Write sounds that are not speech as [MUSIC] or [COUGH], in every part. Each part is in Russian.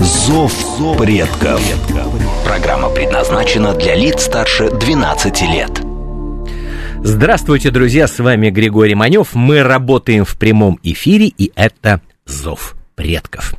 «Зов предков». Программа предназначена для лиц старше 12 лет. Здравствуйте, друзья, с вами Григорий Манев. Мы работаем в прямом эфире, и это «Зов предков».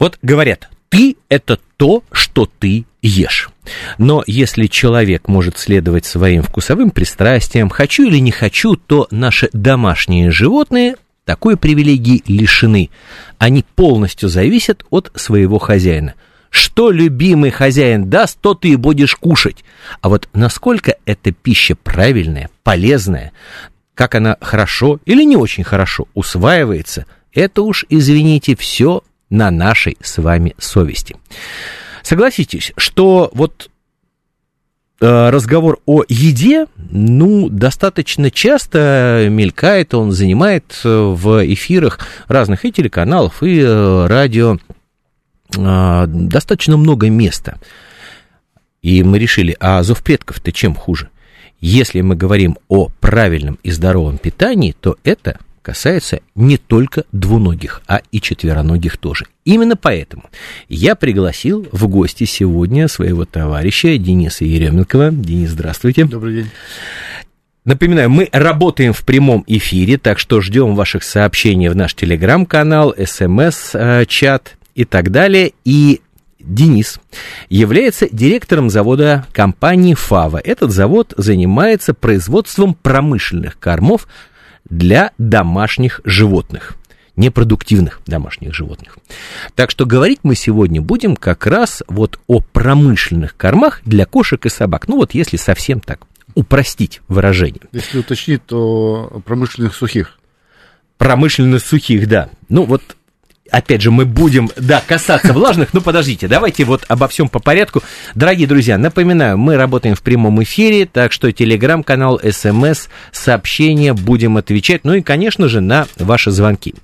Вот говорят, ты – это то, что ты ешь. Но если человек может следовать своим вкусовым пристрастиям, хочу или не хочу, то наши домашние животные такой привилегии лишены. Они полностью зависят от своего хозяина. Что любимый хозяин даст, то ты и будешь кушать. А вот насколько эта пища правильная, полезная, как она хорошо или не очень хорошо усваивается, это уж, извините, все на нашей с вами совести. Согласитесь, что вот разговор о еде, ну, достаточно часто мелькает, он занимает э, в эфирах разных и телеканалов, и э, радио достаточно много места. И мы решили, а зов предков-то чем хуже? Если мы говорим о правильном и здоровом питании, то это касается не только двуногих, а и четвероногих тоже. Именно поэтому я пригласил в гости сегодня своего товарища Дениса Еременкова. Денис, здравствуйте. Добрый день. Напоминаю, мы работаем в прямом эфире, так что ждем ваших сообщений в наш телеграм-канал, смс-чат и так далее. И Денис является директором завода компании «Фава». Этот завод занимается производством промышленных кормов для домашних животных непродуктивных домашних животных. Так что говорить мы сегодня будем как раз вот о промышленных кормах для кошек и собак. Ну вот если совсем так упростить выражение. Если уточнить, то промышленных сухих. Промышленных сухих, да. Ну вот опять же, мы будем, да, касаться влажных, ну, подождите, давайте вот обо всем по порядку. Дорогие друзья, напоминаю, мы работаем в прямом эфире, так что телеграм-канал, смс, сообщения, будем отвечать, ну и, конечно же, на ваши звонки.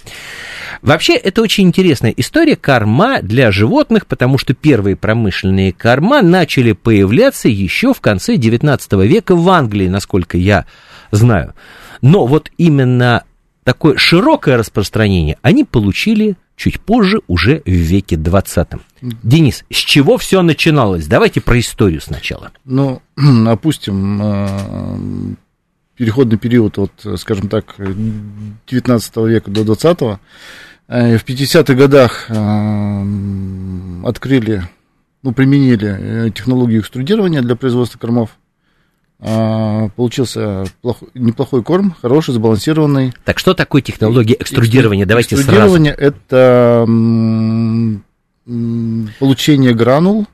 Вообще, это очень интересная история корма для животных, потому что первые промышленные корма начали появляться еще в конце 19 века в Англии, насколько я знаю. Но вот именно такое широкое распространение они получили чуть позже, уже в веке 20. Денис, с чего все начиналось? Давайте про историю сначала. Ну, [CLEARS THROAT] опустим э, переходный период от, скажем так, 19 века до 20 э, В 50-х годах э, открыли, ну, применили технологию экструдирования для производства кормов. А, получился плохой, неплохой корм, хороший, сбалансированный. Так что такое технология экструдирования? Давайте экструдирование сразу. это получение гранул.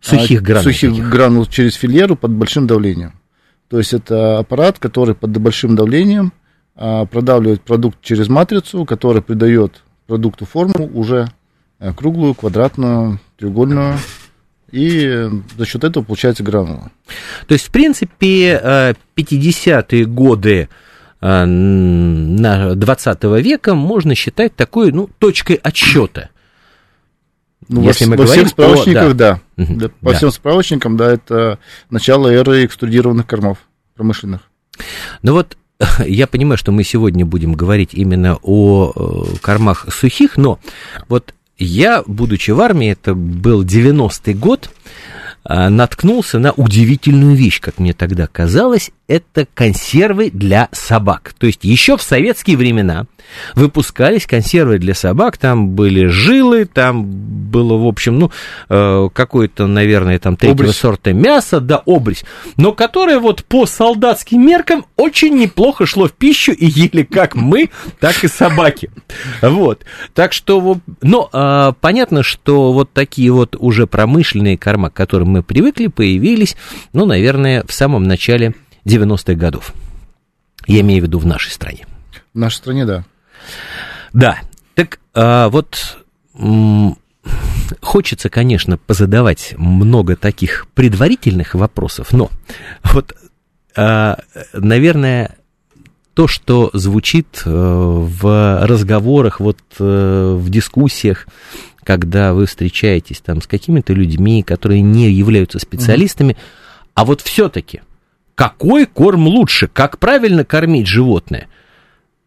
Сухих а, гранул. Сухих таких. гранул через филеру под большим давлением. То есть это аппарат, который под большим давлением а, продавливает продукт через матрицу, который придает продукту форму уже э, круглую, квадратную, треугольную и за счет этого получается гранула. То есть, в принципе, 50-е э, годы э, на 20 века можно считать такой, ну, точкой отсчета. Ну, Если во, мы во говорим всех справочниках, о, да. да. Угу, По да. всем справочникам, да, это начало эры экструдированных кормов промышленных. Ну вот [LAUGHS] я понимаю, что мы сегодня будем говорить именно о э, кормах сухих, но вот я, будучи в армии, это был 90-й год, а, наткнулся на удивительную вещь, как мне тогда казалось, это консервы для собак. То есть еще в советские времена выпускались консервы для собак, там были жилы, там было, в общем, ну, э, какое-то, наверное, там третьего обрезь. сорта мясо, да, обрезь, но которое вот по солдатским меркам очень неплохо шло в пищу и ели как мы, так и собаки. Вот, так что, но э, понятно, что вот такие вот уже промышленные корма, к которым мы привыкли, появились, ну, наверное, в самом начале 90-х годов. Я имею в виду в нашей стране. В нашей стране, да. Да. Так а, вот хочется, конечно, позадавать много таких предварительных вопросов, но вот, э, наверное, то, что звучит э, в разговорах, вот э, в дискуссиях, когда вы встречаетесь там с какими-то людьми, которые не являются специалистами, mm а вот все-таки, какой корм лучше, как правильно кормить животное?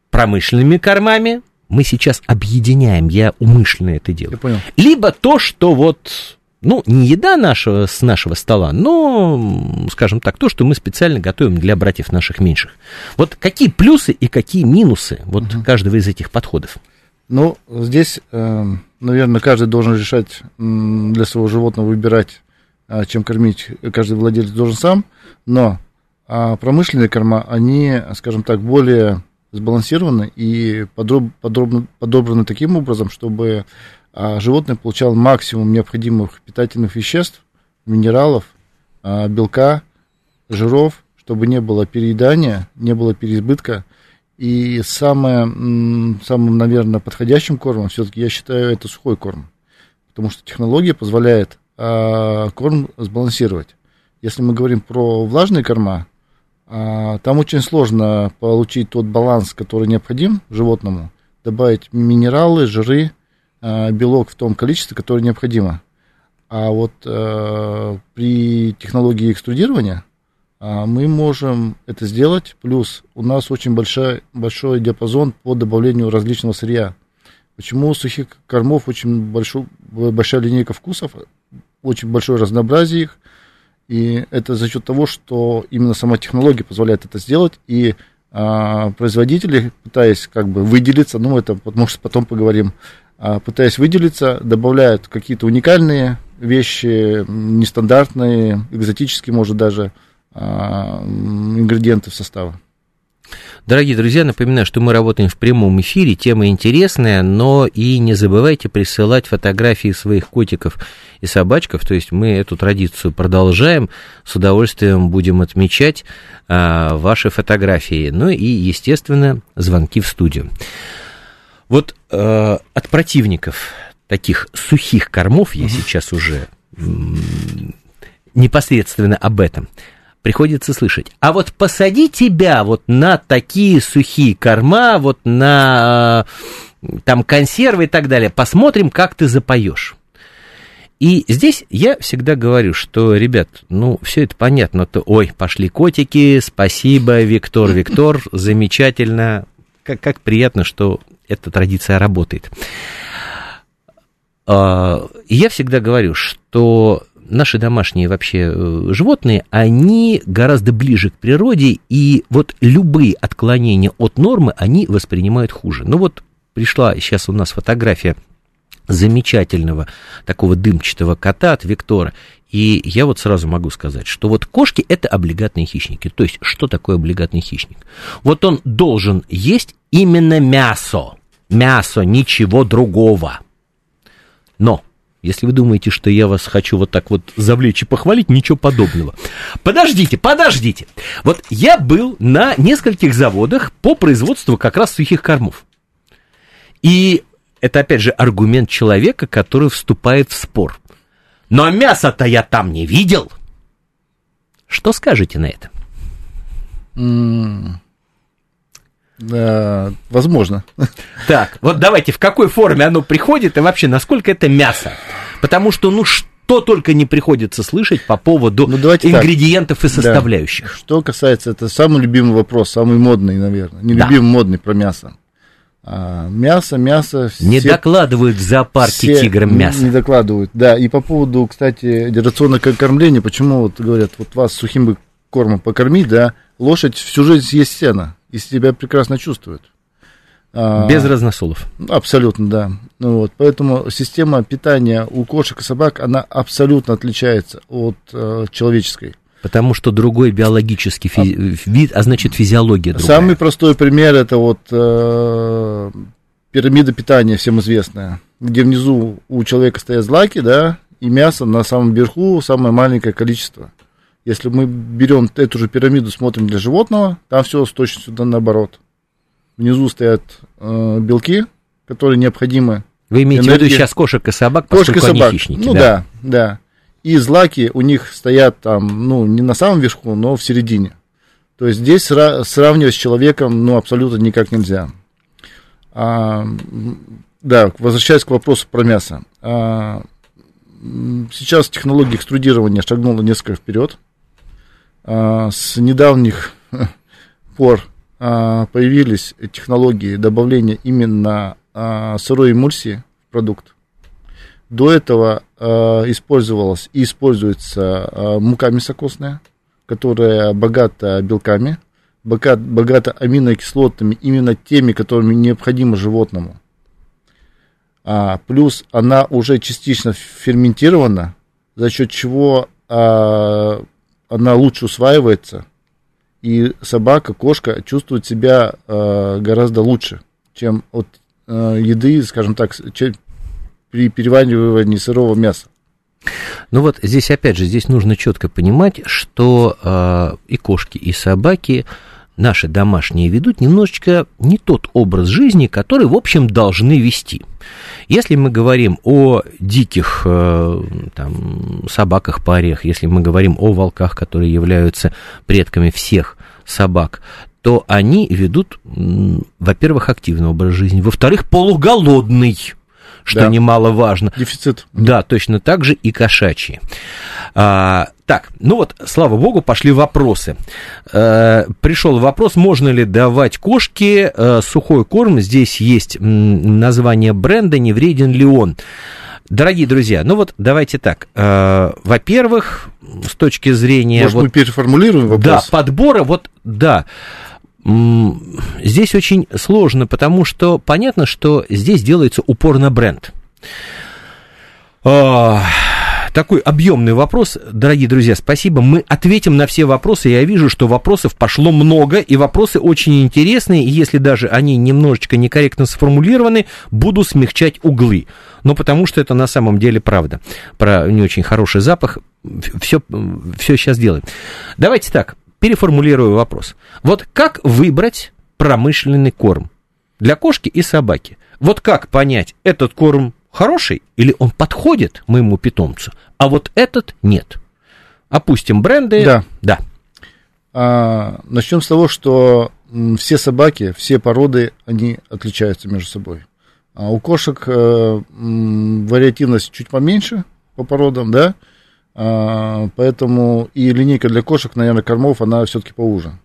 Промышленными кормами мы сейчас объединяем, я умышленно это делаю. Я понял. Либо то, что вот ну, не еда нашего, с нашего стола, но, скажем так, то, что мы специально готовим для братьев наших меньших. Вот какие плюсы и какие минусы вот угу. каждого из этих подходов? Ну, здесь, э, наверное, каждый должен решать для своего животного выбирать, э, чем кормить. Каждый владелец должен сам, но а промышленные корма, они, скажем так, более сбалансированы и подроб, подробно, подобраны таким образом, чтобы а животное получало максимум необходимых питательных веществ, минералов, а, белка, жиров, чтобы не было переедания, не было переизбытка. И самое, самым, наверное, подходящим кормом, все-таки я считаю, это сухой корм. Потому что технология позволяет а, корм сбалансировать. Если мы говорим про влажные корма, там очень сложно получить тот баланс, который необходим животному, добавить минералы, жиры, Э, белок в том количестве, которое необходимо. А вот э, при технологии экструдирования э, мы можем это сделать. Плюс у нас очень большой, большой диапазон по добавлению различного сырья. Почему у сухих кормов очень большой, большая линейка вкусов, очень большое разнообразие их. И это за счет того, что именно сама технология позволяет это сделать. И а, производители, пытаясь как бы выделиться, ну это может потом поговорим, а, пытаясь выделиться, добавляют какие-то уникальные вещи, нестандартные, экзотические, может, даже а, ингредиенты в состав. Дорогие друзья, напоминаю, что мы работаем в прямом эфире, тема интересная, но и не забывайте присылать фотографии своих котиков и собачков, то есть мы эту традицию продолжаем, с удовольствием будем отмечать а, ваши фотографии, ну и, естественно, звонки в студию. Вот э, от противников таких сухих кормов, я угу. сейчас уже непосредственно об этом, приходится слышать. А вот посади тебя вот на такие сухие корма, вот на э, там консервы и так далее, посмотрим, как ты запоешь. И здесь я всегда говорю, что, ребят, ну, все это понятно, то, ой, пошли котики, спасибо, Виктор, Виктор, [LAUGHS] замечательно, как, как приятно, что эта традиция работает. А, я всегда говорю, что наши домашние вообще э, животные, они гораздо ближе к природе, и вот любые отклонения от нормы они воспринимают хуже. Ну вот пришла сейчас у нас фотография замечательного такого дымчатого кота от Виктора. И я вот сразу могу сказать, что вот кошки это облигатные хищники. То есть, что такое облигатный хищник? Вот он должен есть именно мясо мясо, ничего другого. Но, если вы думаете, что я вас хочу вот так вот завлечь и похвалить, ничего подобного. Подождите, подождите. Вот я был на нескольких заводах по производству как раз сухих кормов. И это, опять же, аргумент человека, который вступает в спор. Но мясо-то я там не видел. Что скажете на это? Э, возможно. Так, вот давайте, в какой форме оно приходит и вообще насколько это мясо? Потому что, ну, что только не приходится слышать по поводу ну, ингредиентов так. и составляющих. Да. Что касается, это самый любимый вопрос, самый модный, наверное. Не любимый, да. модный про мясо. А, мясо, мясо. Все, не докладывают в зоопарке все тиграм мясо. Не, не докладывают, да. И по поводу, кстати, рационного кормления, почему вот говорят, вот вас сухим бы кормом покормить, да, лошадь всю жизнь съест сено и себя прекрасно чувствуют. А, Без разносолов. Абсолютно, да. Ну, вот, поэтому система питания у кошек и собак, она абсолютно отличается от э, человеческой. Потому что другой биологический физи- а, вид, а значит физиология другая. Самый простой пример это вот э, пирамида питания, всем известная, где внизу у человека стоят злаки, да, и мясо на самом верху самое маленькое количество. Если мы берем эту же пирамиду, смотрим для животного, там все с точностью наоборот. Внизу стоят э, белки, которые необходимы Вы имеете энергия... в виду сейчас кошек и собак, поскольку Кошка и собак. они хищники, ну, да? да, да. И злаки у них стоят там, ну, не на самом верху, но в середине. То есть здесь сравнивать с человеком, ну, абсолютно никак нельзя. А, да, возвращаясь к вопросу про мясо. А, сейчас технология экструдирования шагнула несколько вперед. А, с недавних [LAUGHS] пор а, появились технологии добавления именно а, сырой эмульсии в продукт. До этого использовалась и используется мука мясокосная, которая богата белками, богата, богата аминокислотами, именно теми, которыми необходимы животному. А, плюс она уже частично ферментирована, за счет чего а, она лучше усваивается, и собака, кошка чувствует себя а, гораздо лучше, чем от а, еды, скажем так, чем при переваривании сырого мяса. Ну вот здесь опять же, здесь нужно четко понимать, что э, и кошки, и собаки наши домашние ведут немножечко не тот образ жизни, который, в общем, должны вести. Если мы говорим о диких э, там, собаках, париях, если мы говорим о волках, которые являются предками всех собак, то они ведут, во-первых, активный образ жизни, во-вторых, полуголодный что да. немаловажно. Дефицит. Да, точно так же и кошачьи. А, так, ну вот, слава богу, пошли вопросы. А, пришел вопрос, можно ли давать кошке а, сухой корм. Здесь есть название бренда, не вреден ли он. Дорогие друзья, ну вот давайте так. Э, во-первых, с точки зрения... Может, вот, мы переформулируем вопрос? Да, подбора, вот, да. Здесь очень сложно, потому что понятно, что здесь делается упор на бренд. А, такой объемный вопрос, дорогие друзья, спасибо. Мы ответим на все вопросы. Я вижу, что вопросов пошло много, и вопросы очень интересные. И если даже они немножечко некорректно сформулированы, буду смягчать углы. Но потому что это на самом деле правда. Про не очень хороший запах. Все, все сейчас делаем. Давайте так переформулирую вопрос. Вот как выбрать промышленный корм для кошки и собаки? Вот как понять, этот корм хороший или он подходит моему питомцу, а вот этот нет? Опустим бренды. Да. Да. А, начнем с того, что все собаки, все породы, они отличаются между собой. А у кошек э, вариативность чуть поменьше по породам, да, поэтому и линейка для кошек, наверное, кормов, она все-таки поуже.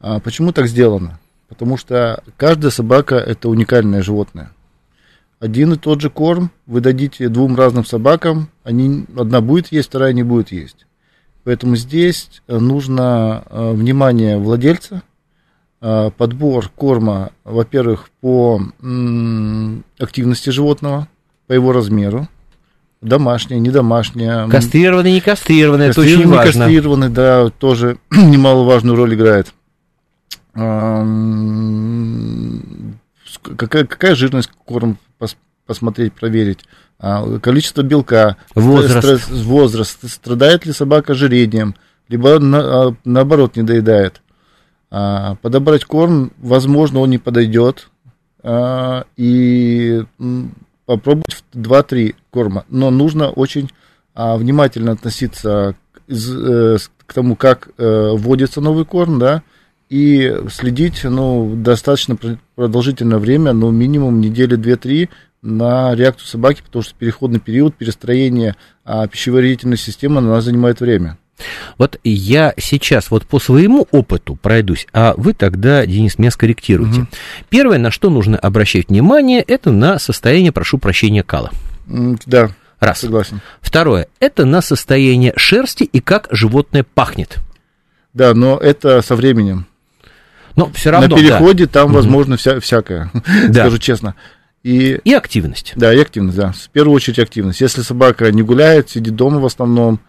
А почему так сделано? Потому что каждая собака это уникальное животное. Один и тот же корм вы дадите двум разным собакам, они, одна будет есть, вторая не будет есть. Поэтому здесь нужно а, внимание владельца, а, подбор корма, во-первых, по активности животного, по его размеру, домашняя, не домашняя. Кастрированный, не кастрированный, это очень важно. кастрированный, да, тоже [CLEARS THROAT] немаловажную роль играет. Какая, какая жирность корм посмотреть, проверить. А, количество белка, возраст. возраст, страдает ли собака ожирением, либо на, а, наоборот не доедает. А, подобрать корм, возможно, он не подойдет, и попробовать 2-3 корма. Но нужно очень а, внимательно относиться к, э, к тому, как э, вводится новый корм, да, и следить, ну, достаточно продолжительное время, ну, минимум недели 2-3 на реакцию собаки, потому что переходный период перестроения а, пищеварительной системы, она занимает время. Вот я сейчас вот по своему опыту пройдусь, а вы тогда, Денис, меня скорректируйте. Угу. Первое, на что нужно обращать внимание, это на состояние, прошу прощения, кала. Да. Раз. Согласен. Второе, это на состояние шерсти и как животное пахнет. Да, но это со временем. Но все равно. На переходе да. там, угу. возможно, вся, всякое, [LAUGHS] да. скажу честно. И, и активность. Да, и активность, да. В первую очередь активность. Если собака не гуляет, сидит дома в основном,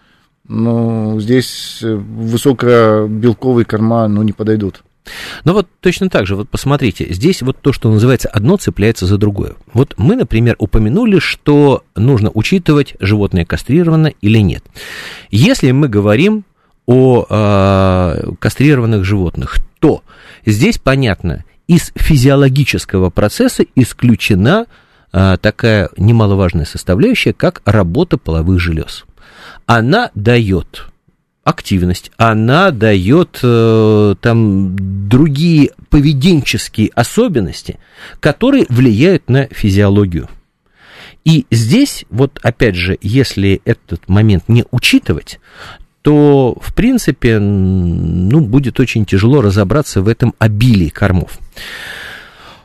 ну, здесь э, высокобелковые корма, ну, не подойдут. Ну вот точно так же, вот посмотрите, здесь вот то, что называется одно цепляется за другое. Вот мы, например, упомянули, что нужно учитывать, животное кастрировано или нет. Если мы говорим о э, кастрированных животных, то здесь понятно, из физиологического процесса исключена а, такая немаловажная составляющая, как работа половых желез. Она дает активность, она дает э, там другие поведенческие особенности, которые влияют на физиологию. И здесь, вот опять же, если этот момент не учитывать, то, в принципе, ну, будет очень тяжело разобраться в этом обилии кормов.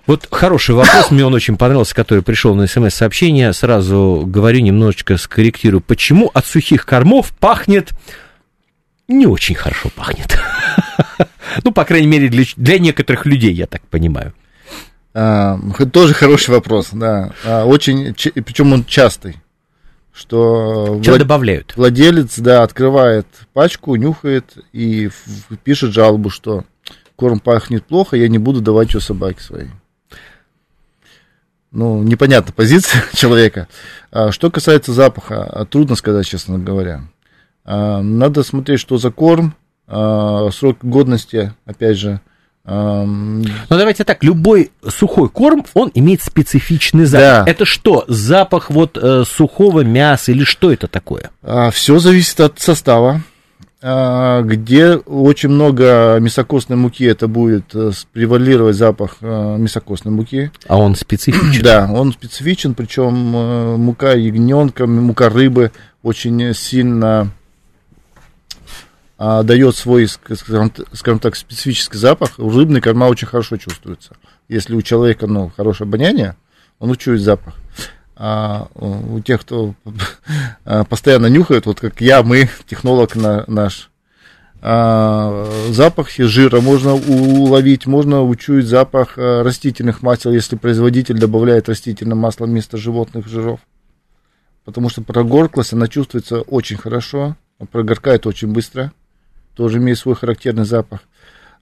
Вот хороший вопрос, мне он очень понравился, который пришел на смс-сообщение. Сразу говорю, немножечко скорректирую. Почему от сухих кормов пахнет... Не очень хорошо пахнет. [LAUGHS] Ну, по крайней мере, для, для некоторых людей, я так понимаю. А, тоже хороший вопрос, да. А, очень, причем он частый. Что, что влад... добавляют? Владелец, да, открывает пачку, нюхает и пишет жалобу, что корм пахнет плохо, я не буду давать его собаке своей. Ну, непонятна позиция [LAUGHS] человека. А, что касается запаха, трудно сказать, честно говоря. Надо смотреть, что за корм, срок годности, опять же, ну, давайте так, любой сухой корм, он имеет специфичный запах. Да. Это что, запах вот э, сухого мяса или что это такое? А, все зависит от состава. А, где очень много мясокостной муки, это будет э, превалировать запах э, мясокостной муки. А он специфичен? Да, он специфичен, причем мука ягненка, мука рыбы очень сильно а, дает свой, скажем, скажем так, специфический запах, у рыбной корма очень хорошо чувствуется. Если у человека ну, хорошее обоняние, он учует запах. А у тех, кто [LAUGHS] а, постоянно нюхает, вот как я, мы, технолог на, наш, а, запахи жира можно уловить, можно учуять запах а, растительных масел, если производитель добавляет растительное масло вместо животных жиров. Потому что прогорклость, она чувствуется очень хорошо, прогоркает очень быстро тоже имеет свой характерный запах.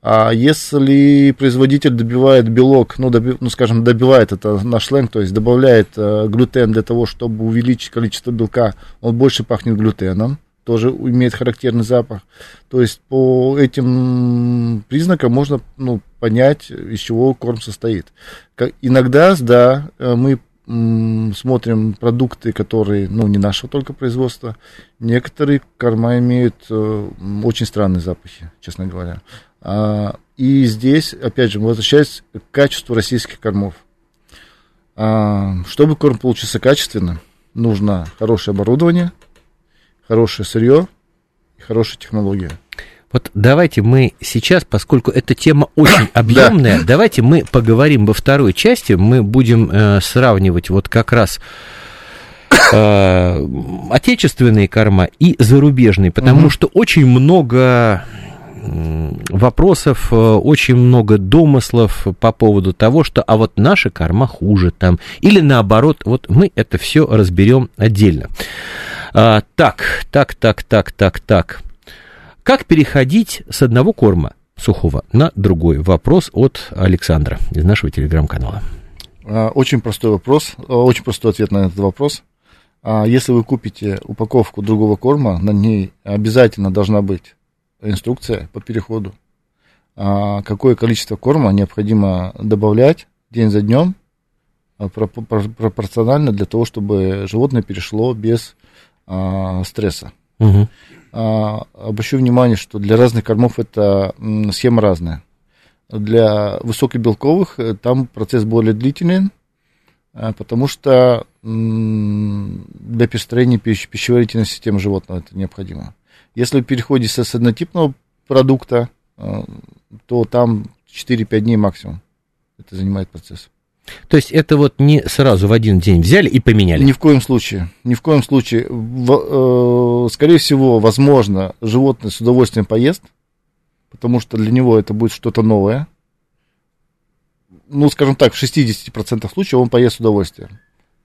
А если производитель добивает белок, ну, доби, ну скажем, добивает, это наш сленг, то есть добавляет э, глютен для того, чтобы увеличить количество белка, он больше пахнет глютеном, тоже имеет характерный запах. То есть по этим признакам можно ну, понять, из чего корм состоит. Как, иногда, да, э, мы смотрим продукты, которые, ну, не нашего только производства. Некоторые корма имеют э, очень странные запахи, честно говоря. А, и здесь, опять же, возвращаясь к качеству российских кормов. А, чтобы корм получился качественно, нужно хорошее оборудование, хорошее сырье и хорошая технология. Вот давайте мы сейчас, поскольку эта тема [COUGHS] очень объемная, да. давайте мы поговорим во второй части. Мы будем э, сравнивать вот как раз э, отечественные корма и зарубежные, потому угу. что очень много вопросов, э, очень много домыслов по поводу того, что а вот наша корма хуже там, или наоборот, вот мы это все разберем отдельно. А, так, так, так, так, так, так. Как переходить с одного корма сухого на другой? Вопрос от Александра из нашего телеграм-канала. А, очень простой вопрос, а, очень простой ответ на этот вопрос. А, если вы купите упаковку другого корма, на ней обязательно должна быть инструкция по переходу. Какое количество корма необходимо добавлять день за днем пропорционально для того, чтобы животное перешло без стресса. Угу. А, обращу внимание, что для разных кормов эта схема разная. Для высокобелковых э, там процесс более длительный, а, потому что для перестроения пищеварительной системы животного это необходимо. Если вы переходите с однотипного продукта, а, то там 4-5 дней максимум это занимает процесс. То есть это вот не сразу в один день взяли и поменяли? Ни в коем случае. Ни в коем случае. В, э, скорее всего, возможно, животное с удовольствием поест, потому что для него это будет что-то новое. Ну, скажем так, в 60% случаев он поест с удовольствием.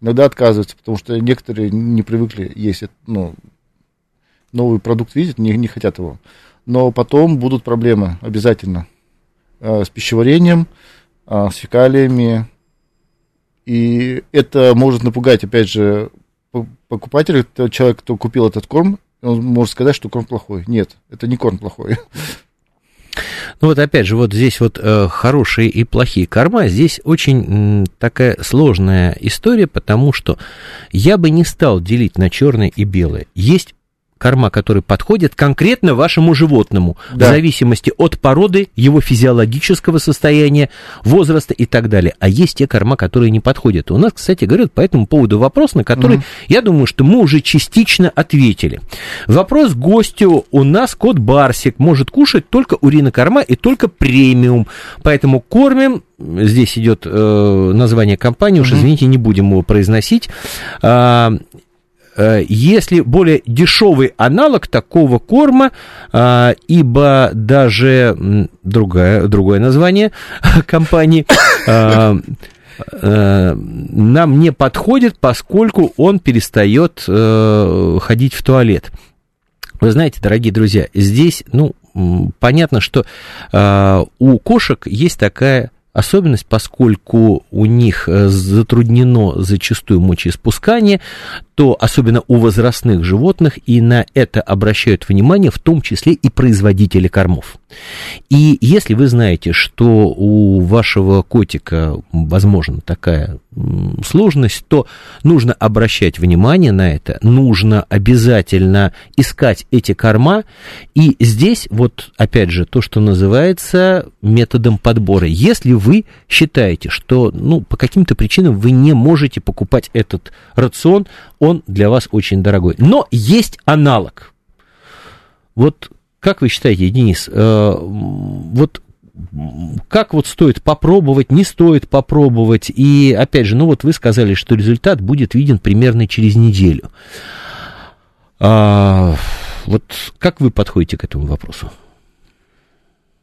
Иногда отказывается, потому что некоторые не привыкли есть ну, новый продукт видят, не, не хотят его. Но потом будут проблемы обязательно э, с пищеварением, э, с фекалиями, и это может напугать, опять же, покупателя, человек, кто купил этот корм, он может сказать, что корм плохой. Нет, это не корм плохой. Ну вот опять же, вот здесь вот э, хорошие и плохие корма, здесь очень м, такая сложная история, потому что я бы не стал делить на черное и белое. Есть корма, которые подходят конкретно вашему животному, Да. в зависимости от породы, его физиологического состояния, возраста и так далее. А есть те корма, которые не подходят. У нас, кстати, говорят по этому поводу вопрос, на который, я думаю, что мы уже частично ответили. Вопрос гостю. У нас кот Барсик может кушать только уринокорма и только премиум. Поэтому кормим Здесь идет э, название компании, уж извините, не будем его произносить. А, э, если более дешевый аналог такого корма, а, ибо даже другое, другое название [LAUGHS] компании э, нам не подходит, поскольку он перестает э, ходить в туалет. Вы знаете, дорогие друзья, здесь, ну, понятно, что э, у кошек есть такая особенность, поскольку у них э, затруднено зачастую мочеиспускание, то особенно у возрастных животных, и на это обращают внимание, в том числе и производители кормов. И если вы знаете, что у вашего котика возможна такая сложность, то нужно обращать внимание на это, нужно обязательно искать эти корма, и здесь вот опять же то, что называется методом подбора. Если вы считаете, что ну, по каким-то причинам вы не можете покупать этот рацион, он для вас очень дорогой. Но есть аналог. Вот как вы считаете, Денис, э, вот как вот стоит попробовать, не стоит попробовать? И опять же, ну вот вы сказали, что результат будет виден примерно через неделю. А, вот как вы подходите к этому вопросу?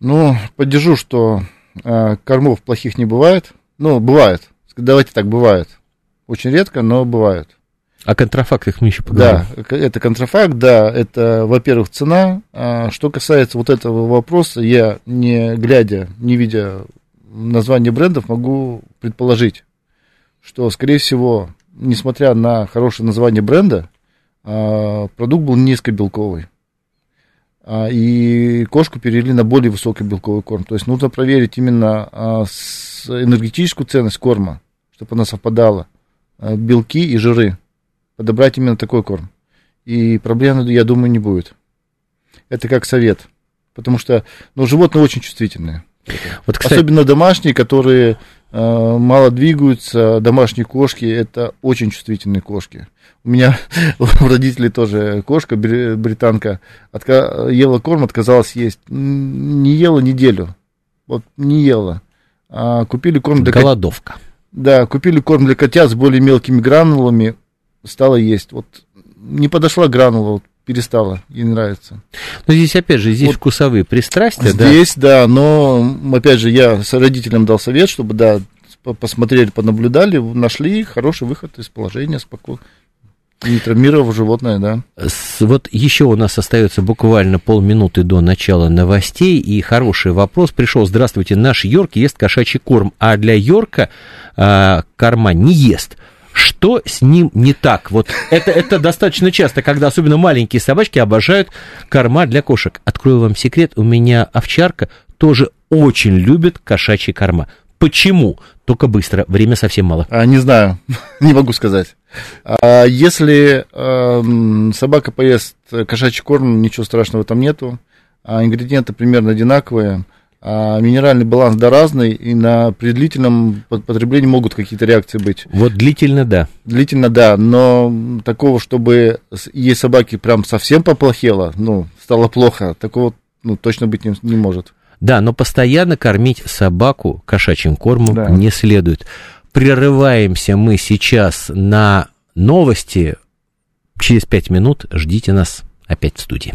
Ну, поддержу, что кормов плохих не бывает. Ну, бывает. Давайте так, бывает. Очень редко, но бывает. О контрафактах мы еще поговорим. Да, это контрафакт, да, это, во-первых, цена. А что касается вот этого вопроса, я, не глядя, не видя название брендов, могу предположить, что, скорее всего, несмотря на хорошее название бренда, а, продукт был низкобелковый. А, И кошку перевели на более высокобелковый корм. То есть нужно проверить именно а, энергетическую ценность корма, чтобы она совпадала. а, Белки и жиры. Подобрать именно такой корм. И проблем, я думаю, не будет. Это как совет. Потому что ну, животные очень чувствительные. Вот, кстати, Особенно домашние, которые мало двигаются, домашние кошки, это очень чувствительные кошки. У меня [LAUGHS] у родителей тоже кошка, бри- британка, отка- ела корм, отказалась есть. Не ела неделю. Вот не ела. А купили корм для голодовка. Да, купили корм для котят с более мелкими гранулами, стала есть. Вот не подошла гранула, вот перестала, ей нравится. Но здесь, опять же, здесь Вот вкусовые пристрастия, да? Здесь, да, но, опять же, я с родителям дал совет, чтобы, да, по- посмотрели, понаблюдали, нашли хороший выход из положения спокойно. Не травмировав животное, да. С- Вот еще у нас остается буквально полминуты до начала новостей, и хороший вопрос пришел. Здравствуйте, наш Йорк ест кошачий корм, а для Йорка а, корма не ест. Что с ним не так? Вот это, это достаточно часто, когда особенно маленькие собачки обожают корма для кошек. Открою вам секрет, у меня овчарка тоже очень любит кошачьи корма. Почему? Только быстро, время совсем мало. А, не знаю, [LAUGHS] не могу сказать. А, если эм, собака поест кошачий корм, ничего страшного там нету. А, ингредиенты примерно одинаковые. А, минеральный баланс да разный, и на при длительном потреблении могут какие-то реакции быть. Вот длительно, да. Длительно, да, но такого, чтобы ей собаки прям совсем поплохело, ну, стало плохо, такого ну, точно быть не, не может. Да, но постоянно кормить собаку кошачьим кормом Да. не следует. Прерываемся мы сейчас на новости. Через пять минут ждите нас опять в студии.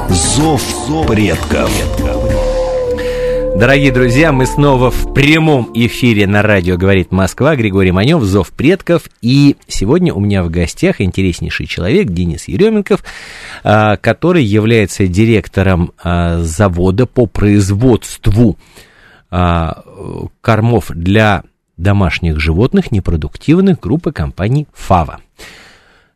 «Зов предков». Дорогие друзья, мы снова в прямом эфире на радио «Говорит Москва». Григорий Манев, «Зов предков». И сегодня у меня в гостях интереснейший человек Денис Еременков, а, который является директором а, завода по производству а, кормов для домашних животных непродуктивных группы компаний «Фава».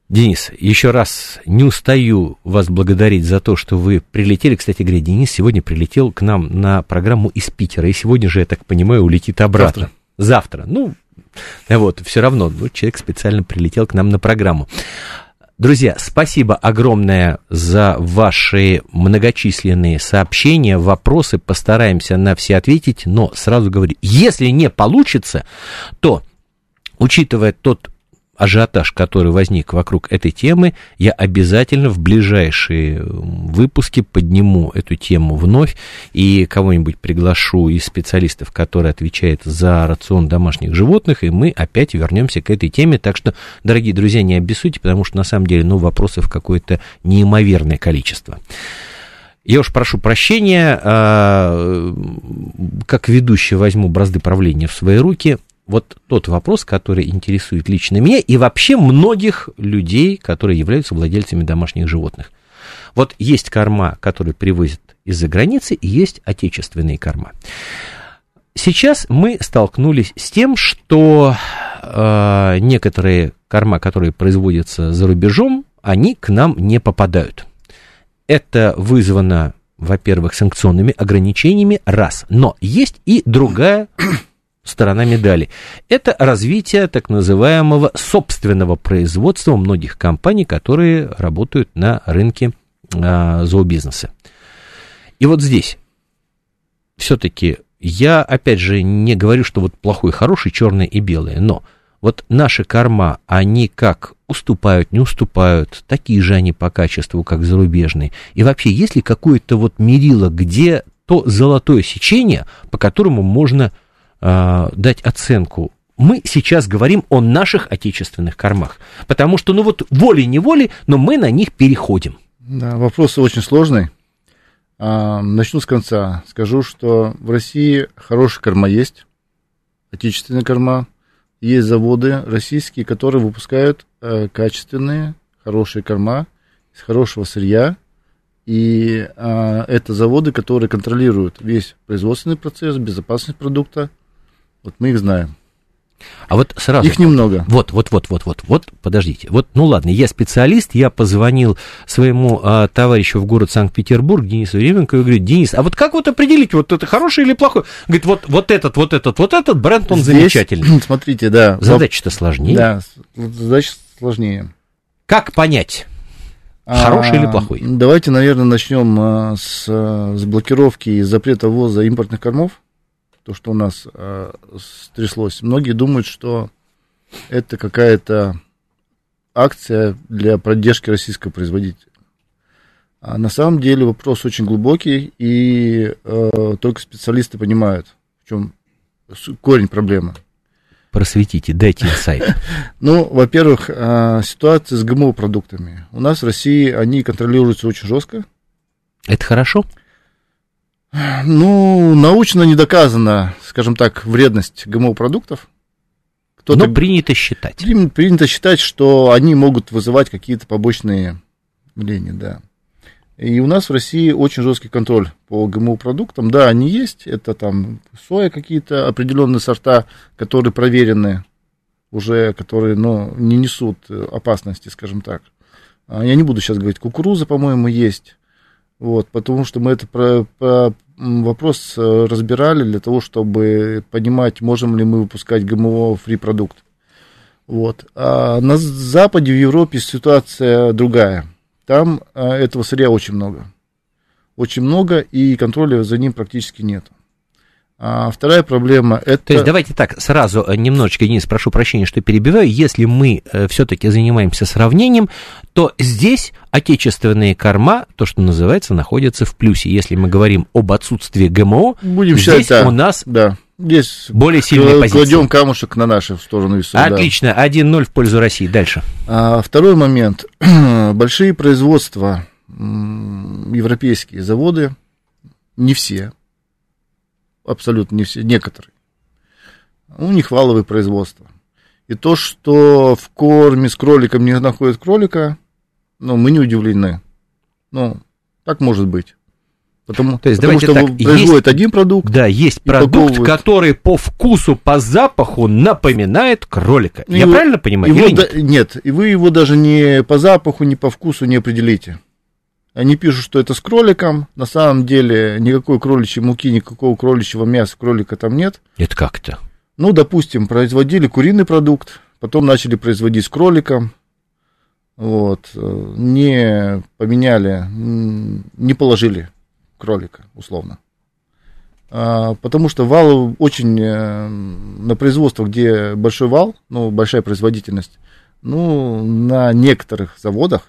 Денис, еще раз не устаю вас благодарить за то, что вы прилетели. Кстати говоря, Денис сегодня прилетел к нам на программу из Питера, и сегодня же, я так понимаю, улетит обратно. Завтра. Завтра. Ну, вот, все равно, ну, человек специально прилетел к нам на программу. Друзья, спасибо огромное за ваши многочисленные сообщения, вопросы. Постараемся на все ответить, но сразу говорю, если не получится, то, учитывая тот ажиотаж, который возник вокруг этой темы, я обязательно в ближайшие выпуски подниму эту тему вновь и кого-нибудь приглашу из специалистов, который отвечает за рацион домашних животных, и мы опять вернемся к этой теме. Так что, дорогие друзья, не обессудьте, потому что на самом деле ну, вопросов какое-то неимоверное количество. Я уж прошу прощения, а, как ведущий возьму бразды правления в свои руки вот тот вопрос, который интересует лично меня и вообще многих людей, которые являются владельцами домашних животных. Вот есть корма, которые привозят из-за границы, и есть отечественные корма. Сейчас мы столкнулись с тем, что э, некоторые корма, которые производятся за рубежом, они к нам не попадают. Это вызвано, во-первых, санкционными ограничениями, раз. Но есть и другая сторона медали. Это развитие так называемого собственного производства многих компаний, которые работают на рынке а, зообизнеса. И вот здесь все-таки я, опять же, не говорю, что вот плохой, хороший, черное и белое, но вот наши корма, они как уступают, не уступают, такие же они по качеству, как зарубежные. И вообще, есть ли какое-то вот мерило, где то золотое сечение, по которому можно э, дать оценку. Мы сейчас говорим о наших отечественных кормах, потому что, ну вот, волей-неволей, но мы на них переходим. Да, вопрос очень сложный. А, начну с конца. Скажу, что в России хорошая корма есть, отечественная корма. Есть заводы российские, которые выпускают э, качественные, хорошие корма из хорошего сырья. И э, это заводы, которые контролируют весь производственный процесс, безопасность продукта, вот мы их знаем. А вот сразу... Их немного. Вот, вот, вот, вот, вот, вот, подождите. Вот, ну ладно, я специалист, я позвонил своему а, товарищу в город Санкт-Петербург, Денису Еременко, и говорю, Денис, а вот как вот определить, вот это хороший или плохой? Говорит, вот, вот этот, вот этот, вот этот бренд, он Здесь, замечательный. [CLEARS THROAT] Смотрите, да. Задача-то сложнее. Да, задача сложнее. Как понять? Хороший а, или плохой? Давайте, наверное, начнем а, с, с блокировки и запрета ввоза импортных кормов то, что у нас э, стряслось. Многие думают, что это какая-то акция для поддержки российского производителя. А на самом деле вопрос очень глубокий, и э, только специалисты понимают, в чем корень проблемы. Просветите, дайте инсайт. [LAUGHS] Ну, во-первых, э, ситуация с ГМО-продуктами. У нас в России они контролируются очень жестко. Это хорошо? Ну, научно не доказана, скажем так, вредность ГМО-продуктов. Но принято считать. Принято считать, что они могут вызывать какие-то побочные явления, да. И у нас в России очень жесткий контроль по ГМО-продуктам. Да, они есть, это там соя какие-то определенные сорта, которые проверены уже, которые но не несут опасности, скажем так. А я не буду сейчас говорить, кукуруза, по-моему, есть. Вот, потому что мы это про, про вопрос э, разбирали для того, чтобы понимать, можем ли мы выпускать ГМО-фри продукт. Вот. А на Западе, в Европе ситуация другая. Там а, этого сырья очень много. Очень много, и контроля за ним практически нет. А вторая проблема это... То есть давайте так, сразу э, немножечко, Денис, прошу прощения, что перебиваю. Если мы э, все-таки занимаемся сравнением, то здесь отечественные корма, то, что называется, находятся в плюсе. Если мы говорим об отсутствии ГМО, Будем здесь считать, да. у нас да. Здесь Более сильные позиции. кладем камушек на нашу сторону весов. да. Отлично, 1-0 в пользу России. Дальше. А, второй момент. [CLEARS THROAT] Большие производства, европейские заводы, не все, абсолютно не все, некоторые, у них валовые производства. И то, что в корме с кроликом не находят кролика, ну, мы не удивлены. Ну, так может быть. Потому, То есть, потому что так, производят один продукт, Да, есть продукт, который по вкусу, по запаху напоминает кролика. Я Его- правильно понимаю? Его или да- нет? нет, и вы его даже не по запаху, не по вкусу не определите. Они пишут, что это с кроликом. На самом деле никакой кроличьей муки, никакого кроличьего мяса кролика там нет. Это как-то. Ну, допустим, производили куриный продукт, потом начали производить с кроликом. Вот, не поменяли, не положили кролика, условно. А, Потому что вал очень э, на производствах, где большой вал, ну, большая производительность, ну, на некоторых заводах,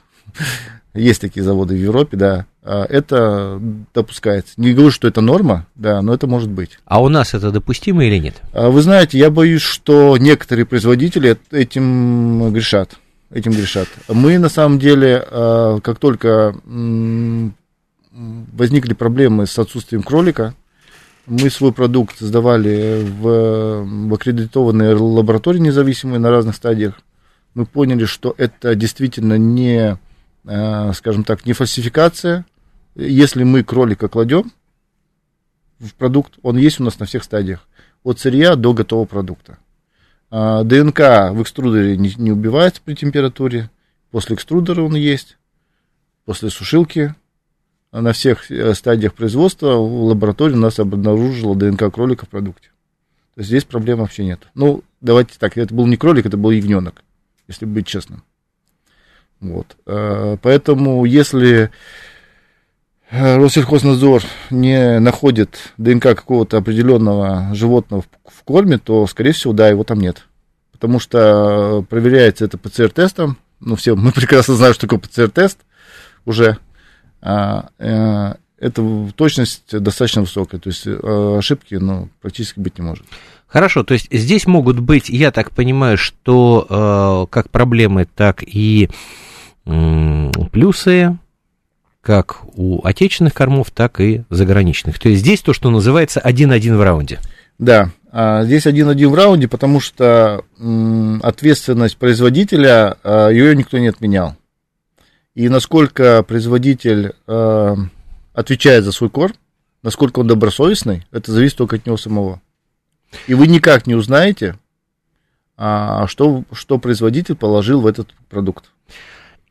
есть такие заводы в Европе, да, а, это допускается. Не говорю, что это норма, да, но это может быть. А у нас это допустимо или нет? А Вы знаете, я боюсь, что некоторые производители этим грешат. Этим грешат. Мы на самом деле, а, как только возникли проблемы с отсутствием кролика, мы свой продукт сдавали в, в аккредитованные лаборатории независимые на разных стадиях. Мы поняли, что это действительно не, скажем так, не фальсификация. Если мы кролика кладем в продукт, он есть у нас на всех стадиях от сырья до готового продукта. А, ДНК в экструдере не, убивается при температуре. После экструдера он есть. После сушилки. На всех э, стадиях производства в лаборатории у нас обнаружила ДНК кролика в продукте. То есть здесь проблем вообще нет. Ну, давайте так, это был не кролик, это был ягненок, если быть честным. Вот. А, Поэтому, если э, Россельхознадзор не находит ДНК какого-то определенного животного в, корме, то, скорее всего, да, его там нет. Потому что проверяется это ПЦР-тестом. Ну, все, мы [LAUGHS] прекрасно знаем, что такое ПЦР-тест уже. А, э, это точность достаточно высокая, то есть э, ошибки ну, практически быть не может. Хорошо, то есть здесь могут быть, я так понимаю, что э, как проблемы, так и плюсы, как у отечественных кормов, так и заграничных. То есть здесь то, что называется 1-1 в раунде. Да, а, здесь один-один в раунде, потому что ответственность производителя, а, ее никто не отменял. И насколько производитель а, отвечает за свой корм, насколько он добросовестный, это зависит только от него самого. И вы никак не узнаете, что, что производитель положил в этот продукт.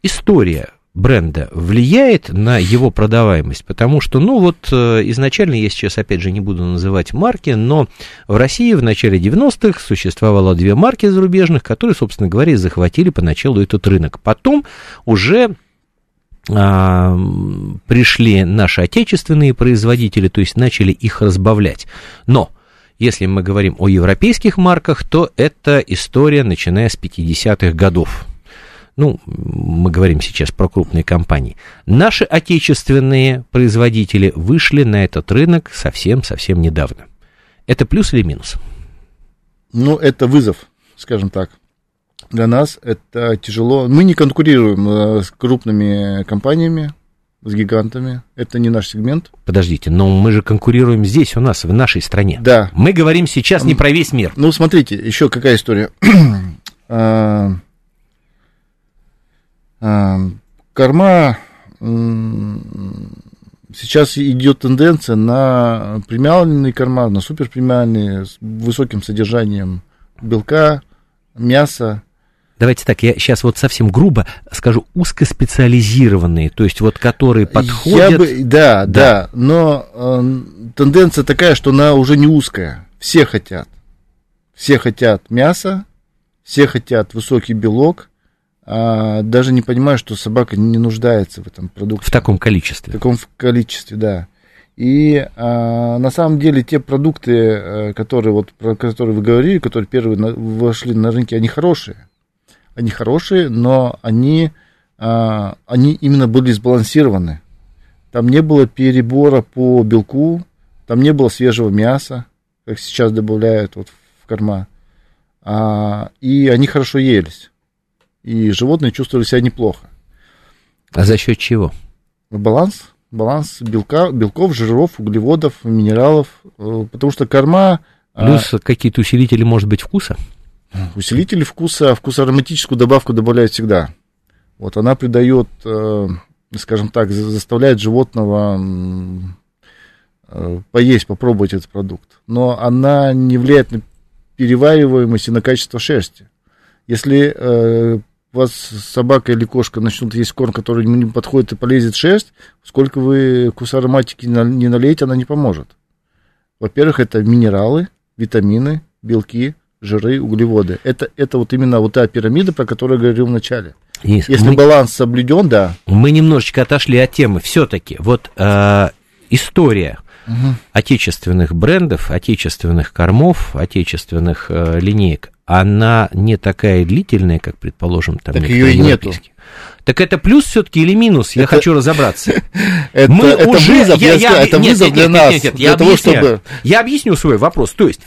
История бренда влияет на его продаваемость, потому что, ну вот, э, изначально, я сейчас, опять же, не буду называть марки, но в России в начале 90-х существовало две марки зарубежных, которые, собственно говоря, захватили поначалу этот рынок. Потом уже а, пришли наши отечественные производители, то есть начали их разбавлять. Но если мы говорим о европейских марках, то это история, начиная с 50-х годов. Ну, мы говорим сейчас про крупные компании. Наши отечественные производители вышли на этот рынок совсем-совсем недавно. Это плюс или минус? Ну, это вызов, скажем так. Для нас это тяжело. Мы не конкурируем э, с крупными компаниями, с гигантами. Это не наш сегмент. Подождите, но мы же конкурируем здесь, у нас, в нашей стране. Да. Мы говорим сейчас не про весь мир. Ну, смотрите, еще какая история. [CLEARS THROAT] А, Корма сейчас идет тенденция на премиальные корма, на суперпремиальные с высоким содержанием белка, мяса. Давайте так, я сейчас вот совсем грубо скажу, узкоспециализированные, то есть вот которые подходят... Я бы, да, Да. да, но э, тенденция такая, что она уже не узкая. Все хотят. Все хотят мяса, все хотят высокий белок, а даже не понимая, что собака не нуждается в этом продукте. В таком В количестве. таком в количестве, да. И а, на самом деле те продукты, э, которые, вот, про которые вы говорили, которые первые на- вошли на рынке, они хорошие. Они хорошие, но они, а, они именно были сбалансированы. Там не было перебора по белку, там не было свежего мяса. как сейчас добавляют вот в корма. А, и они хорошо елись. И животные чувствовали себя неплохо. А за счет чего? Баланс. Баланс белка, белков, жиров, углеводов, минералов. Э, потому что корма... а, Плюс какие-то усилители, может быть, вкуса? Усилители вкуса, вкусоароматическую добавку добавляют всегда. Вот она придает, э, скажем так, за- заставляет животного э, поесть, попробовать этот продукт. Но она не влияет на перевариваемость и на качество шерсти. Если вас собака или кошка начнут есть корм, который ему не подходит и полезет шерсть, сколько вы вкусоароматики на- не налейте, она не поможет. Во-первых, это минералы, витамины, белки, жиры, углеводы. Это, это вот именно вот та пирамида, про которую я говорил в начале. Денис, Если мы, баланс соблюден, да. мы немножечко отошли от темы. Все-таки вот э, история отечественных брендов, отечественных кормов, отечественных э, линеек, она не такая длительная, как, предположим, там Так её и нету. Так это плюс все-таки или минус? Я Это- хочу разобраться. [LAUGHS] Это, Мы это уже- вызов, я- я я- это нет, вызов нет, для нет, нас, нет, нет, для я того, объясняю. чтобы... Я объясню свой вопрос. То есть,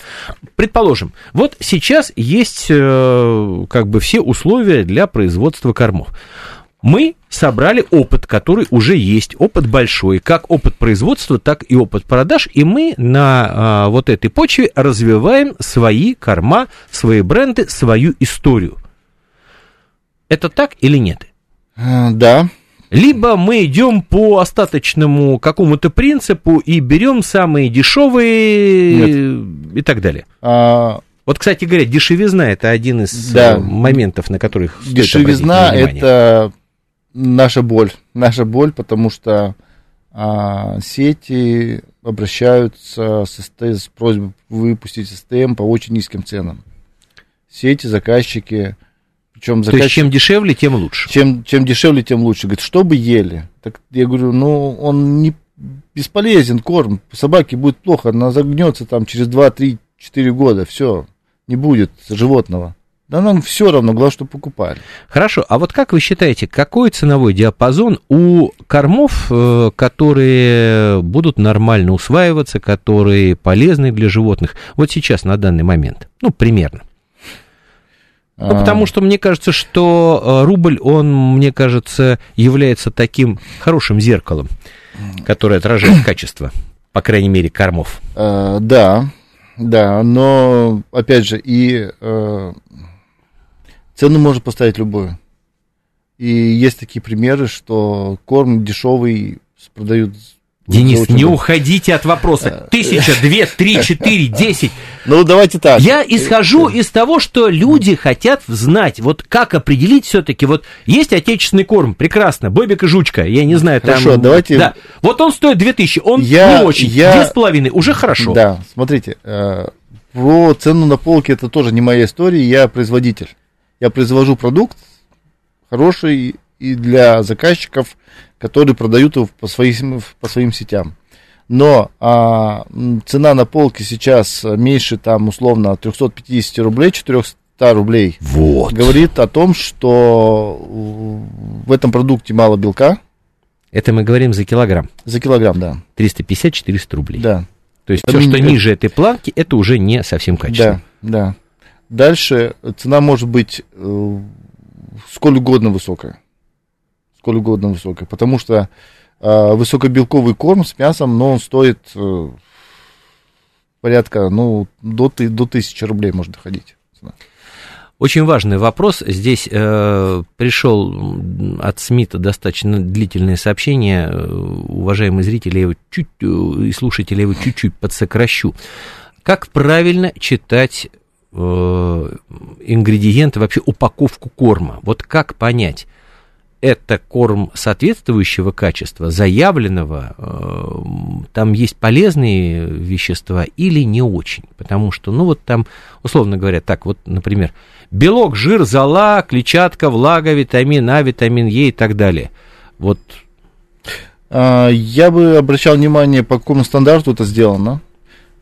предположим, вот сейчас есть э, как бы все условия для производства кормов. Мы собрали опыт, который уже есть, опыт большой, как опыт производства, так и опыт продаж, и мы на а, вот этой почве развиваем свои корма, свои бренды, свою историю. Это так или нет? Э, Да, Либо мы идем по остаточному какому-то принципу и берем самые дешевые и так далее. а, Вот, кстати говоря, дешевизна это один из Да. э, моментов, на которых стоит дешевизна это наша боль, наша боль, потому что а, сети обращаются с, СТ с просьбой выпустить СТМ по очень низким ценам. Сети, заказчики, причем То есть, чем дешевле, тем лучше. чем, чем дешевле, тем лучше. Говорит, что бы ели? Так я говорю, ну, он не бесполезен, корм. Собаке будет плохо, она загнется там через 2, 3, 4 года, все, не будет животного. Да нам все равно, главное, что покупали. Хорошо, а вот как вы считаете, какой ценовой диапазон у кормов, э, которые будут нормально усваиваться, которые полезны для животных, вот сейчас, на данный момент? Ну, примерно. Ну, А, потому что мне кажется, что э, рубль, он, мне кажется, является таким хорошим зеркалом, которое отражает качество, по крайней мере, кормов. э, да, да, но, опять же, и э, цену можно поставить любую. И есть такие примеры, что корм дешевый продают... Денис, не уходите от вопроса. Тысяча, две, три, [LAUGHS] четыре, десять. Ну, давайте так. Я исхожу из того, что люди хотят знать, вот как определить все-таки, вот есть отечественный корм, прекрасно, Бобик и Жучка, я не знаю, там... Хорошо, давайте- Да, вот он стоит 2000, он Я- не очень, я- две с половиной, уже хорошо. Да, смотрите, э, про цену на полке это тоже не моя история, я производитель. Я произвожу продукт хороший и для заказчиков, которые продают его по своим, по своим сетям. Но а, цена на полке сейчас меньше там условно 350 рублей, 400 рублей. Вот. Говорит о том, что в этом продукте мало белка Это мы говорим за килограмм. за килограмм, да. 350-400 рублей. Да. То есть Это все, что ниже этой планки, это уже не совсем качественно. Да, да. Дальше цена может быть э, сколь угодно высокая. Сколь угодно высокая. Потому что э, высокобелковый корм с мясом, но он стоит э, порядка, ну, до, до тысячи рублей может доходить. цена. Очень важный вопрос. Здесь э, пришел от Смита достаточно длительное сообщение. Уважаемые зрители, я его чуть э, и слушатели, я его чуть-чуть подсокращу. Как правильно читать э, ингредиенты, вообще упаковку корма? Вот как понять? это корм соответствующего качества, заявленного, э, там есть полезные вещества или не очень. Потому что, ну вот там, условно говоря, так вот, например, белок, жир, зола, клетчатка, влага, витамин А, витамин Е и так далее. Вот А, Я бы обращал внимание, по какому стандарту это сделано.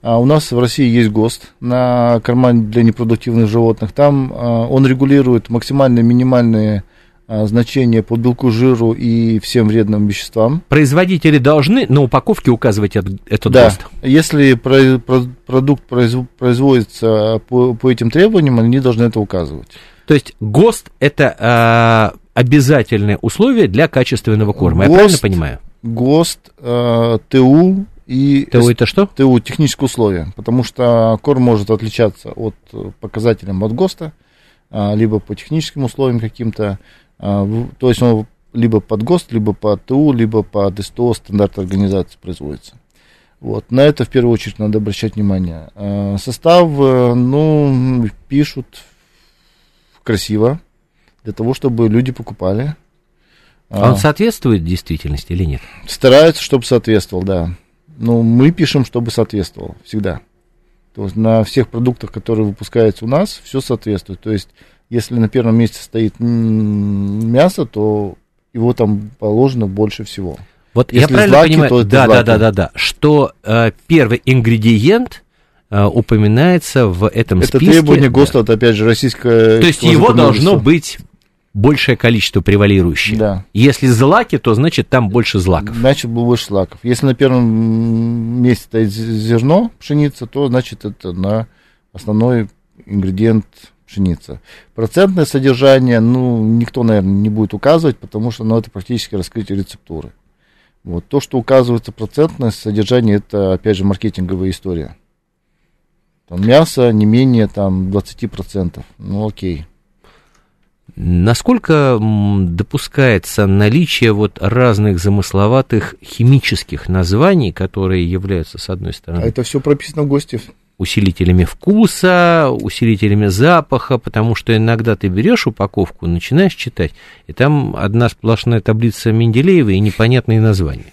А У нас в России есть ГОСТ на корма для непродуктивных животных. Там а, он регулирует максимальные, минимальные а, значение по белку, жиру и всем вредным веществам. Производители должны на упаковке указывать этот, этот да. ГОСТ? Если про, про, продукт производится по, по этим требованиям, они должны это указывать. То есть ГОСТ это э, обязательное условие для качественного корма, ГОСТ, я правильно понимаю? ГОСТ, э, ТУ и... ТУ это что? ТУ, технические условия, потому что корм может отличаться от показателям от ГОСТа, э, либо по техническим условиям каким-то, э, то есть он либо под ГОСТ, либо по ТУ, либо по СТО, стандарт организации производится. Вот, на это в первую очередь надо обращать внимание. Э, состав, э, ну, пишут красиво, для того, чтобы люди покупали. А он соответствует действительности или нет? Стараются, чтобы соответствовал, да. Но мы пишем, чтобы соответствовал всегда. То есть на всех продуктах, которые выпускаются у нас, все соответствует. То есть если на первом месте стоит мясо, то его там положено больше всего. Вот если я правильно злаки, понимаю, то да, да, да, да, да, что э, первый ингредиент э, упоминается в этом это списке. Это требование ГОСТа, это опять же российское. То есть его должно быть большее количество превалирующее. Да. Если злаки, то значит там больше злаков. Значит, больше злаков. Если на первом месте стоит зерно, пшеница, то значит это на основной ингредиент пшеница. Процентное содержание, ну, никто, наверное, не будет указывать, потому что ну, это практически раскрытие рецептуры. Вот. То, что указывается процентное содержание, это, опять же, маркетинговая история. Там мясо не менее там, 20%. Ну, окей. Насколько допускается наличие вот разных замысловатых химических названий, которые являются, с одной стороны... А это все прописано в ГОСТе. Усилителями вкуса, усилителями запаха, потому что иногда ты берешь упаковку, начинаешь читать, и там одна сплошная таблица Менделеева и непонятные названия.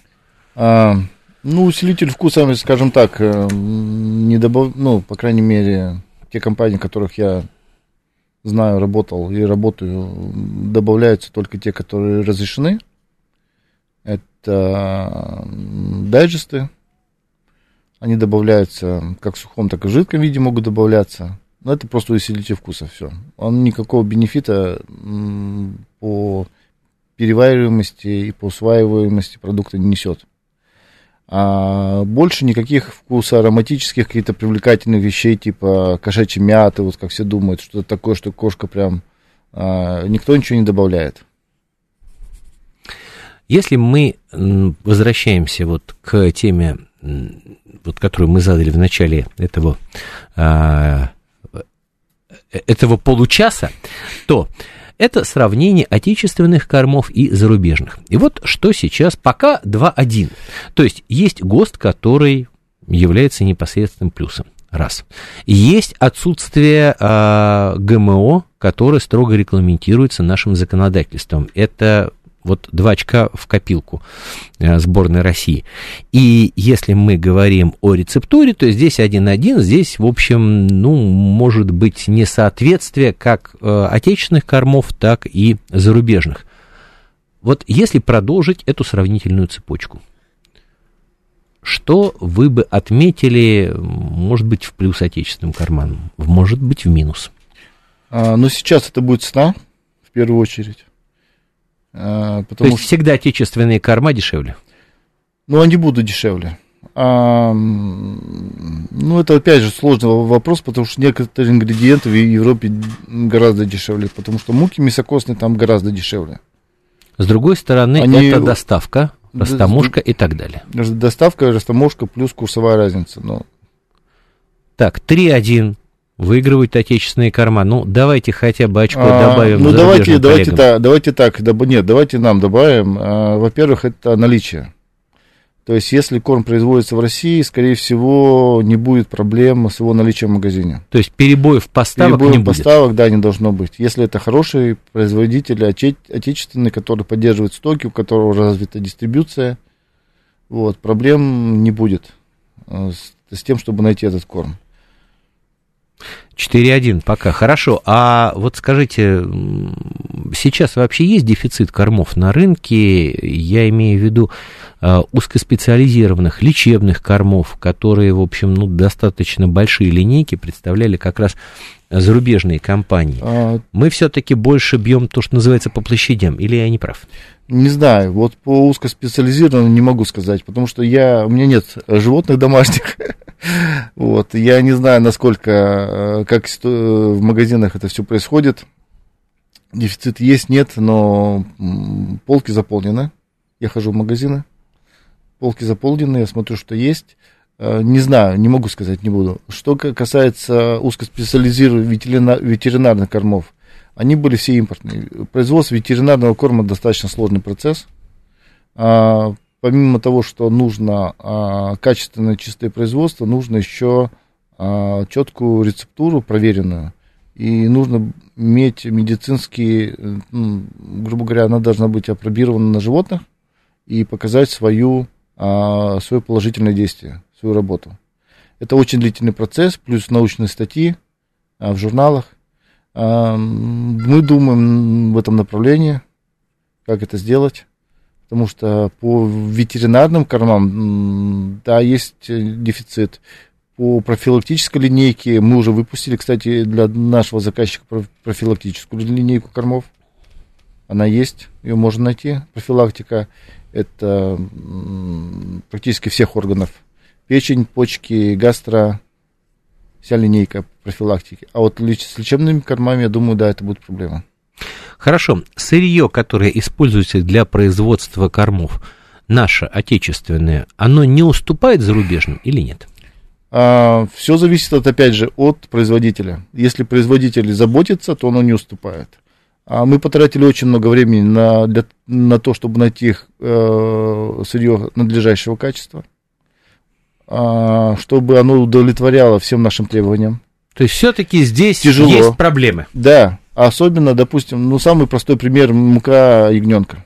А, ну, усилитель вкуса, скажем так, э, не добав... ну, по крайней мере, те компании, которых я знаю, работал и работаю, добавляются только те, которые разрешены. Это дайджесты. Они добавляются как в сухом, так и в жидком виде могут добавляться. Но это просто усилитель вкуса, все. Он никакого бенефита по перевариваемости и по усваиваемости продукта не несет. А больше никаких вкуса ароматических, каких-то привлекательных вещей, типа кошачьей мяты, вот как все думают, что это такое, что кошка прям... А, никто ничего не добавляет. Если мы возвращаемся вот к теме, вот, которую мы задали в начале этого, а, э, этого получаса, то это сравнение отечественных кормов и зарубежных. И вот что сейчас, пока 2-1. То есть есть ГОСТ, который является непосредственным плюсом. Раз. Есть отсутствие э, ГМО, которое строго регламентируется нашим законодательством. Это вот два очка в копилку э, сборной России. И если мы говорим о рецептуре, то здесь 1-1, здесь, в общем, ну, может быть несоответствие как э, отечественных кормов, так и зарубежных. Вот если продолжить эту сравнительную цепочку, что вы бы отметили, может быть, в плюс отечественным карманам, может быть, в минус? А, ну, сейчас это будет цена, в первую очередь. А, потому То есть что... всегда отечественные корма дешевле? Ну, они будут дешевле. А, ну, это опять же сложный вопрос, потому что некоторые ингредиенты в Европе гораздо дешевле, потому что муки мясокостные там гораздо дешевле. С другой стороны, Они... это доставка, растаможка и так далее. Доставка, растаможка плюс курсовая разница. Но... Так, 3-1 выигрывают отечественные корма. Ну, давайте хотя бы очко а, добавим. Ну, давайте, давайте, так, давайте так, даб, нет, давайте нам добавим. А, во-первых, это наличие. То есть, если корм производится в России, скорее всего, не будет проблем с его наличием в магазине. То есть, перебоев поставок перебоев не поставок, будет? да, не должно быть. Если это хороший производитель, отече- отечественный, который поддерживает стоки, у которого развита дистрибуция, вот, проблем не будет а, с, с тем, чтобы найти этот корм. 4-1 пока. Хорошо. А вот скажите, сейчас вообще есть дефицит кормов на рынке? Я имею в виду э, узкоспециализированных лечебных кормов, которые, в общем, ну, достаточно большие линейки представляли как раз зарубежные компании, а... мы все-таки больше бьем то, что называется по площадям, или я не прав? Не знаю, вот по узкоспециализированному не могу сказать, потому что я, у меня нет животных домашних, [LAUGHS] вот, я не знаю, насколько, э, как в магазинах это все происходит, дефицит есть, нет, но полки заполнены, я хожу в магазины, полки заполнены, я смотрю, что есть, э, не знаю, не могу сказать, не буду. Что касается узкоспециализированных ветеринарных кормов, они были все импортные. Производство ветеринарного корма достаточно сложный процесс. А, помимо того, что нужно а, качественное чистое производство, нужно еще а, четкую рецептуру проверенную. И нужно иметь медицинские, ну, грубо говоря, она должна быть опробирована на животных и показать свою, а, свое положительное действие, свою работу. Это очень длительный процесс, плюс научные статьи а, в журналах. Мы думаем в этом направлении, как это сделать, потому что по ветеринарным кормам, да, есть дефицит. По профилактической линейке мы уже выпустили, кстати, для нашего заказчика профилактическую линейку кормов. Она есть, ее можно найти. Профилактика это практически всех органов. Печень, почки, гастро, вся линейка профилактики. А вот с лечебными кормами, я думаю, да, это будет проблема. Хорошо. Сырье, которое используется для производства кормов, наше отечественное, оно не уступает зарубежным или нет? А, все зависит, от, опять же, от производителя. Если производитель заботится, то оно не уступает. А мы потратили очень много времени на, для, на то, чтобы найти э, сырье надлежащего качества. А, чтобы оно удовлетворяло всем нашим требованиям. То есть все-таки здесь Тяжело. есть проблемы. Да, особенно, допустим, ну самый простой пример мука ягненка.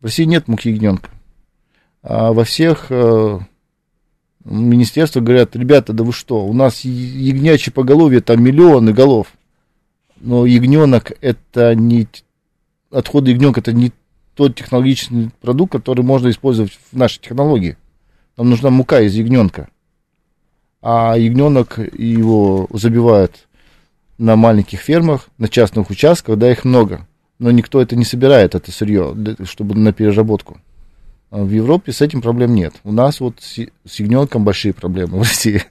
В России нет муки ягненка. А во всех э, министерствах говорят, ребята, да вы что, у нас ягнячье поголовье там миллионы голов. Но ягненок это не отходы ягненка это не тот технологический продукт, который можно использовать в нашей технологии. Нам нужна мука из ягненка. А ягненок его забивают на маленьких фермах, на частных участках, да, их много. Но никто это не собирает, это сырье, чтобы на переработку. А в Европе с этим проблем нет. У нас вот с, ягненком большие проблемы в [LAUGHS] России.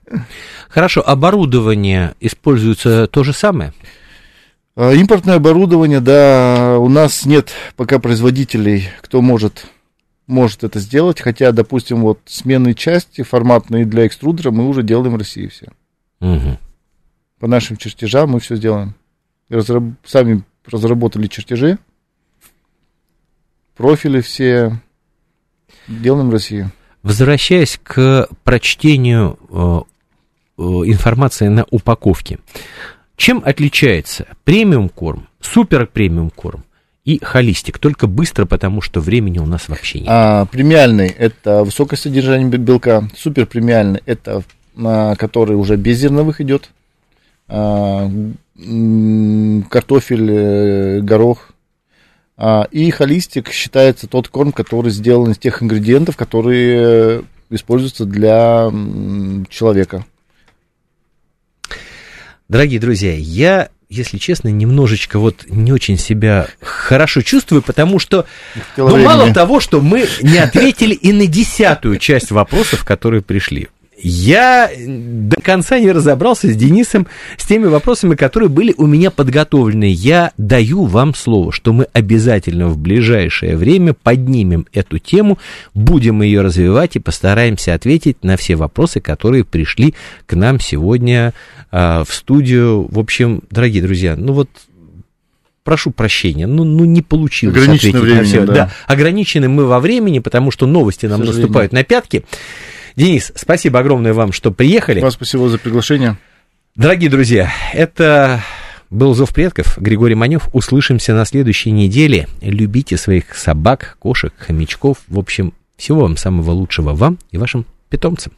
Хорошо, оборудование используется то же самое? А, импортное оборудование, да, у нас нет пока производителей, кто может может это сделать, хотя, допустим, вот сменные части форматные для экструдера мы уже делаем в России все. Угу. По нашим чертежам мы все сделаем. Разраб... Сами разработали чертежи, профили все делаем в России. Возвращаясь к прочтению э, э, информации на упаковке, чем отличается премиум корм, супер премиум корм и холистик, только быстро, потому что времени у нас вообще нет. А, премиальный – это высокое содержание белка, супер премиальный – это а, который уже без зерновых идет, картофель, э, горох. А, и холистик считается тот корм, который сделан из тех ингредиентов, которые используются для человека. Дорогие друзья, я если честно, немножечко вот не очень себя хорошо чувствую, потому что, ну, мало того, что мы не ответили и на десятую часть вопросов, которые пришли. Я до конца не разобрался с Денисом, с теми вопросами, которые были у меня подготовлены. Я даю вам слово, что мы обязательно в ближайшее время поднимем эту тему, будем ее развивать и постараемся ответить на все вопросы, которые пришли к нам сегодня а, в студию. В общем, дорогие друзья, ну вот прошу прощения, ну, ну не получилось ответить времени, на все. Да. да, ограничены мы во времени, потому что новости нам наступают на пятки. Денис, спасибо огромное вам, что приехали. Вам спасибо за приглашение. Дорогие друзья, это был Зов предков, Григорий Манев. Услышимся на следующей неделе. Любите своих собак, кошек, хомячков. В общем, всего вам самого лучшего вам и вашим питомцам.